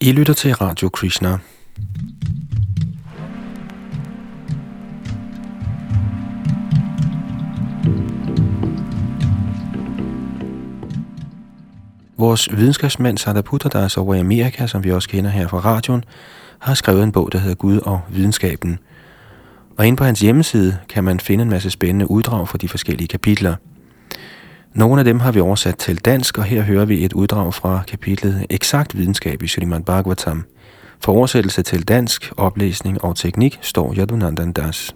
I lytter til Radio Krishna. Vores videnskabsmand Sadaputra, der er over i Amerika, som vi også kender her fra radioen, har skrevet en bog, der hedder Gud og videnskaben. Og inde på hans hjemmeside kan man finde en masse spændende uddrag fra de forskellige kapitler. Nogle af dem har vi oversat til dansk, og her hører vi et uddrag fra kapitlet Eksakt videnskab i Srimad Bhagavatam. For oversættelse til dansk, oplæsning og teknik står Yadunandan Das.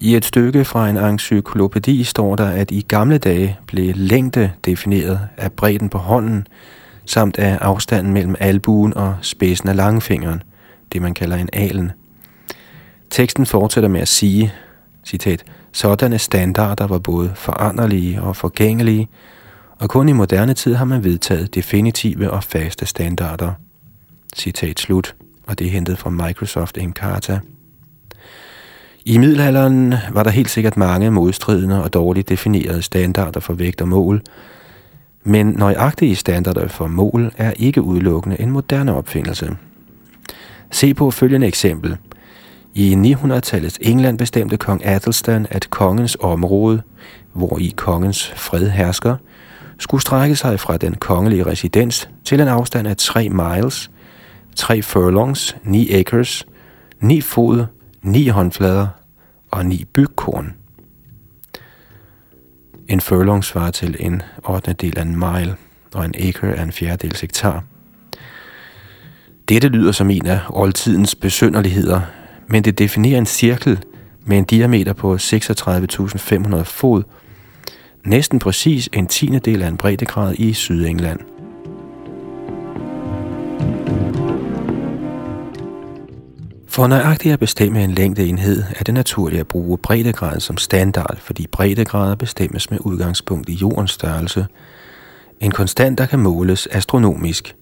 I et stykke fra en encyklopædi står der, at i gamle dage blev længde defineret af bredden på hånden, samt af afstanden mellem albuen og spidsen af langfingeren, det man kalder en alen. Teksten fortsætter med at sige, citat, sådanne standarder var både foranderlige og forgængelige, og kun i moderne tid har man vedtaget definitive og faste standarder. Citat slut, og det er hentet fra Microsoft Encarta. I middelalderen var der helt sikkert mange modstridende og dårligt definerede standarder for vægt og mål, men nøjagtige standarder for mål er ikke udelukkende en moderne opfindelse. Se på følgende eksempel. I 900-tallets England bestemte kong Adelstan, at kongens område, hvor i kongens fred hersker, skulle strække sig fra den kongelige residens til en afstand af 3 miles, 3 furlongs, 9 acres, 9 fod, 9 håndflader og 9 bygkorn. En furlong svarer til en 8. del af en mile, og en acre er en fjerdedel hektar. Dette lyder som en af oldtidens besynderligheder, men det definerer en cirkel med en diameter på 36.500 fod, næsten præcis en tiende del af en breddegrad i Sydengland. For nøjagtigt at bestemme en længdeenhed er det naturligt at bruge breddegrad som standard, fordi breddegrader bestemmes med udgangspunkt i jordens størrelse. En konstant, der kan måles astronomisk.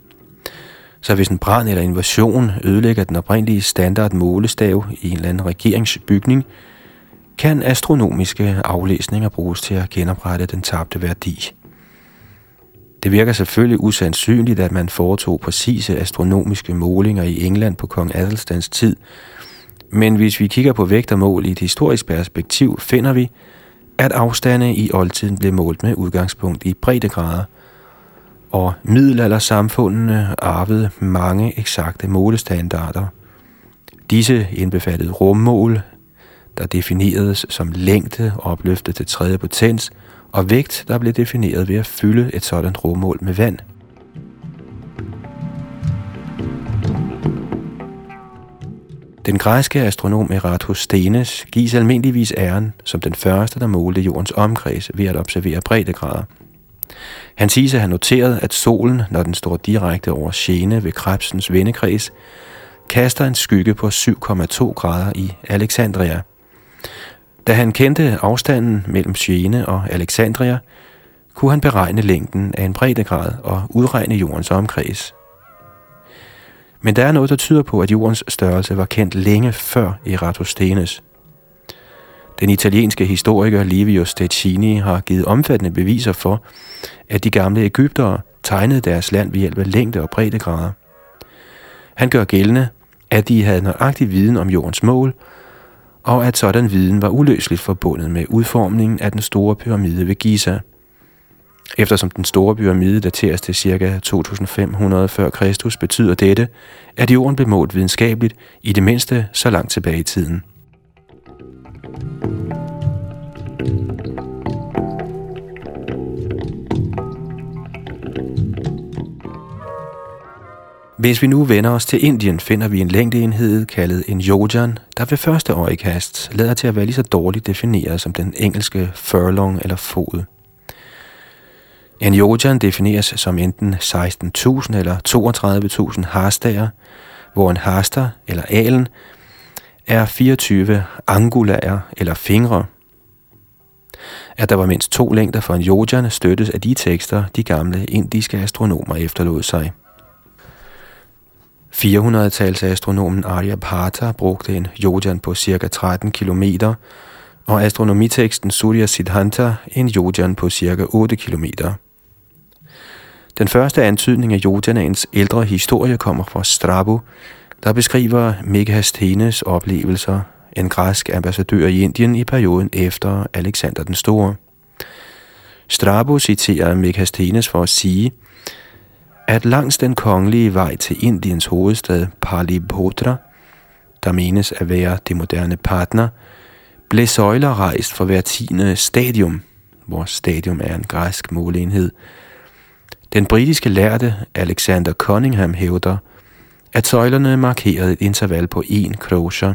Så hvis en brand eller invasion ødelægger den oprindelige standard målestav i en eller anden regeringsbygning, kan astronomiske aflæsninger bruges til at genoprette den tabte værdi. Det virker selvfølgelig usandsynligt, at man foretog præcise astronomiske målinger i England på kong Adelstans tid, men hvis vi kigger på vægt og mål i et historisk perspektiv, finder vi, at afstande i oldtiden blev målt med udgangspunkt i breddegrader, og middelaldersamfundene arvede mange eksakte målestandarder. Disse indbefattede rummål, der defineredes som længde opløftet til tredje potens – og vægt, der blev defineret ved at fylde et sådan rummål med vand. Den græske astronom Eratosthenes gives almindeligvis æren som den første, der målte jordens omkreds ved at observere breddegrader. Han siges at have noteret, at solen, når den står direkte over Sjene ved Krebsens vendekreds, kaster en skygge på 7,2 grader i Alexandria – da han kendte afstanden mellem Siene og Alexandria, kunne han beregne længden af en breddegrad og udregne jordens omkreds. Men der er noget, der tyder på, at jordens størrelse var kendt længe før Eratosthenes. Den italienske historiker Livio Stettini har givet omfattende beviser for, at de gamle Ægyptere tegnede deres land ved hjælp af længde og breddegrader. Han gør gældende, at de havde nøjagtig viden om jordens mål – og at sådan viden var uløseligt forbundet med udformningen af den store pyramide ved Giza. Eftersom den store pyramide dateres til ca. 2500 f.Kr., betyder dette, at jorden blev målt videnskabeligt i det mindste så langt tilbage i tiden. Hvis vi nu vender os til Indien, finder vi en længdeenhed kaldet en yojan, der ved første øjekast lader til at være lige så dårligt defineret som den engelske furlong eller fod. En yojan defineres som enten 16.000 eller 32.000 harstager, hvor en harster eller alen er 24 angulaer eller fingre. At der var mindst to længder for en yojan støttes af de tekster, de gamle indiske astronomer efterlod sig. 400-tals Aryabhata brugte en yojan på ca. 13 km, og astronomiteksten Surya Siddhanta en yojan på ca. 8 km. Den første antydning af yojanaens ældre historie kommer fra Strabo, der beskriver Megasthenes oplevelser, en græsk ambassadør i Indien i perioden efter Alexander den Store. Strabo citerer Megasthenes for at sige, at langs den kongelige vej til Indiens hovedstad Paliputra, der menes at være det moderne partner, blev søjler rejst for hver tiende stadium, hvor stadium er en græsk måleenhed. Den britiske lærte Alexander Cunningham hævder, at søjlerne markerede et interval på 1 krosher.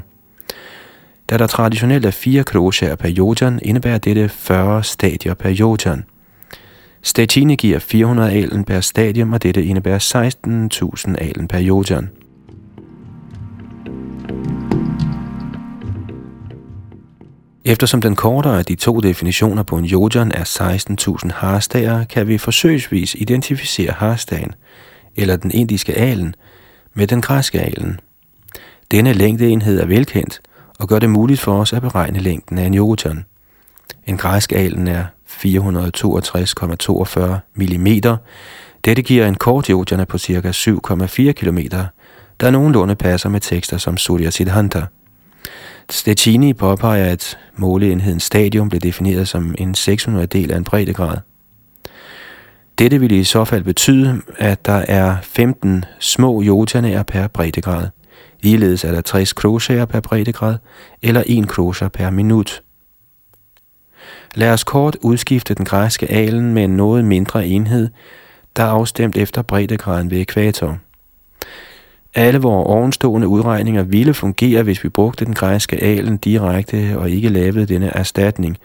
Da der traditionelt er fire krosher per yojan, indebærer dette 40 stadier per yojan. Statine giver 400 alen per stadium, og dette indebærer 16.000 alen per yojan. Eftersom den kortere af de to definitioner på en yojan er 16.000 harstager, kan vi forsøgsvis identificere harstagen, eller den indiske alen, med den græske alen. Denne længdeenhed er velkendt og gør det muligt for os at beregne længden af en yojan. En græsk alen er 462,42 mm. Dette giver en kort jodjana på ca. 7,4 km, der nogenlunde passer med tekster som Surya Siddhanta. Stettini påpeger, at måleenheden stadium blev defineret som en 600 del af en breddegrad. Dette vil i så fald betyde, at der er 15 små jotanærer per breddegrad. Ligeledes er der 60 krosager per breddegrad, eller 1 kroser per minut. Lad os kort udskifte den græske alen med en noget mindre enhed, der er afstemt efter breddegraden ved ekvator. Alle vores ovenstående udregninger ville fungere, hvis vi brugte den græske alen direkte og ikke lavede denne erstatning,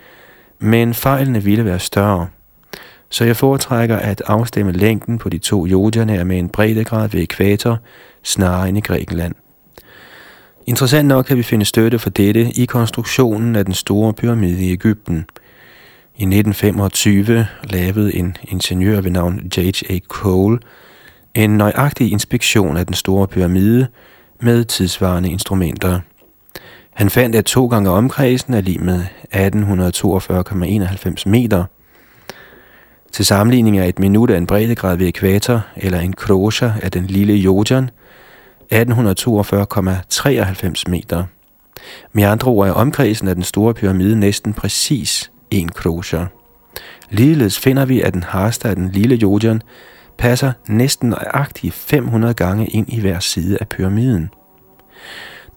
men fejlene ville være større. Så jeg foretrækker at afstemme længden på de to jodierne med en breddegrad ved ekvator, snarere end i Grækenland. Interessant nok kan vi finde støtte for dette i konstruktionen af den store pyramide i Ægypten. I 1925 lavede en ingeniør ved navn J.H.A. Cole en nøjagtig inspektion af den store pyramide med tidsvarende instrumenter. Han fandt, at to gange omkredsen er lige med 1842,91 meter. Til sammenligning er et minut af en breddegrad ved ekvator, eller en krosha af den lille yojan, 1842,93 meter. Med andre ord er omkredsen af den store pyramide næsten præcis en krosha. Ligeledes finder vi, at den harste af den lille Jodion passer næsten nøjagtigt 500 gange ind i hver side af pyramiden.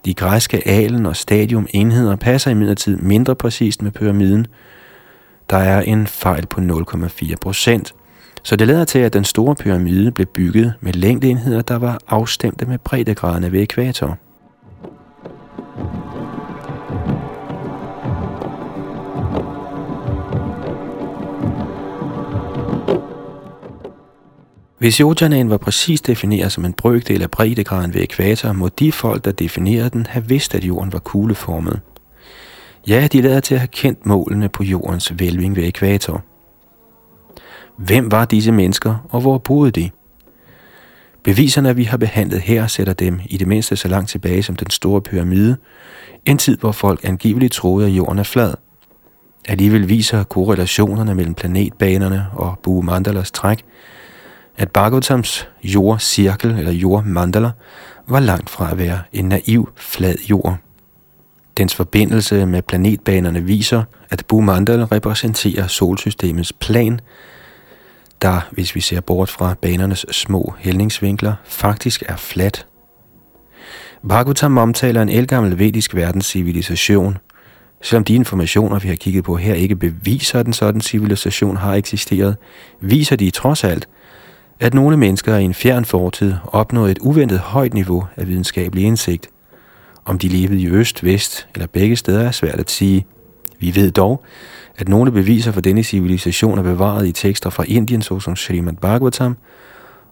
De græske alen og stadium enheder passer imidlertid mindre præcist med pyramiden. Der er en fejl på 0,4 procent. Så det lader til, at den store pyramide blev bygget med længdeenheder, der var afstemte med breddegraderne ved ekvator. Hvis yojanaen var præcis defineret som en brøkdel af breddegraden ved ekvator, må de folk, der definerede den, have vidst, at jorden var kugleformet. Ja, de lader til at have kendt målene på jordens vælving ved ekvator. Hvem var disse mennesker, og hvor boede de? Beviserne, vi har behandlet her, sætter dem i det mindste så langt tilbage som den store pyramide, en tid, hvor folk angiveligt troede, at jorden er flad. Alligevel viser korrelationerne mellem planetbanerne og Bue Mandalas træk, at Bhagavatams jordcirkel eller jordmandala var langt fra at være en naiv flad jord. Dens forbindelse med planetbanerne viser, at Bhumandal repræsenterer solsystemets plan, der, hvis vi ser bort fra banernes små hældningsvinkler, faktisk er fladt. Bhagavatam omtaler en elgammel vedisk verdenscivilisation. Selvom de informationer, vi har kigget på her, ikke beviser, at en sådan civilisation har eksisteret, viser de trods alt, at nogle mennesker i en fjern fortid opnåede et uventet højt niveau af videnskabelig indsigt. Om de levede i øst, vest eller begge steder er svært at sige. Vi ved dog, at nogle beviser for denne civilisation er bevaret i tekster fra Indien, såsom Srimad Bhagavatam,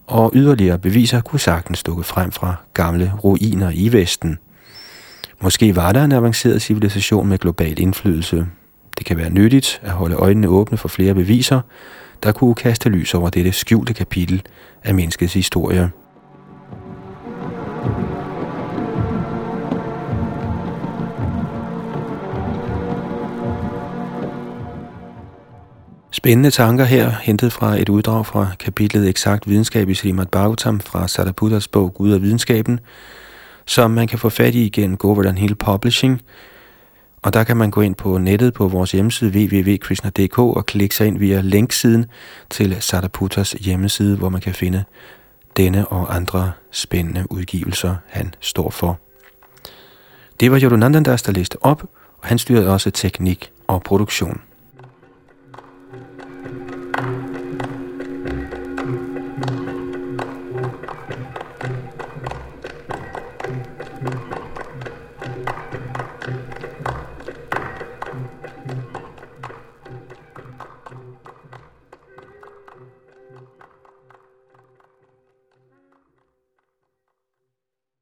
og yderligere beviser kunne sagtens dukke frem fra gamle ruiner i Vesten. Måske var der en avanceret civilisation med global indflydelse. Det kan være nyttigt at holde øjnene åbne for flere beviser, der kunne kaste lys over dette skjulte kapitel af menneskets historie. Spændende tanker her, hentet fra et uddrag fra kapitlet Eksakt videnskab i Srimad Bhagavatam fra Sadaputas bog Gud og videnskaben, som man kan få fat i igen Govardhan Hill Publishing. Og der kan man gå ind på nettet på vores hjemmeside www.krishna.dk og klikke sig ind via linksiden til Sadaputas hjemmeside, hvor man kan finde denne og andre spændende udgivelser, han står for. Det var Yodunandandas, der læste op, og han styrede også teknik og produktion.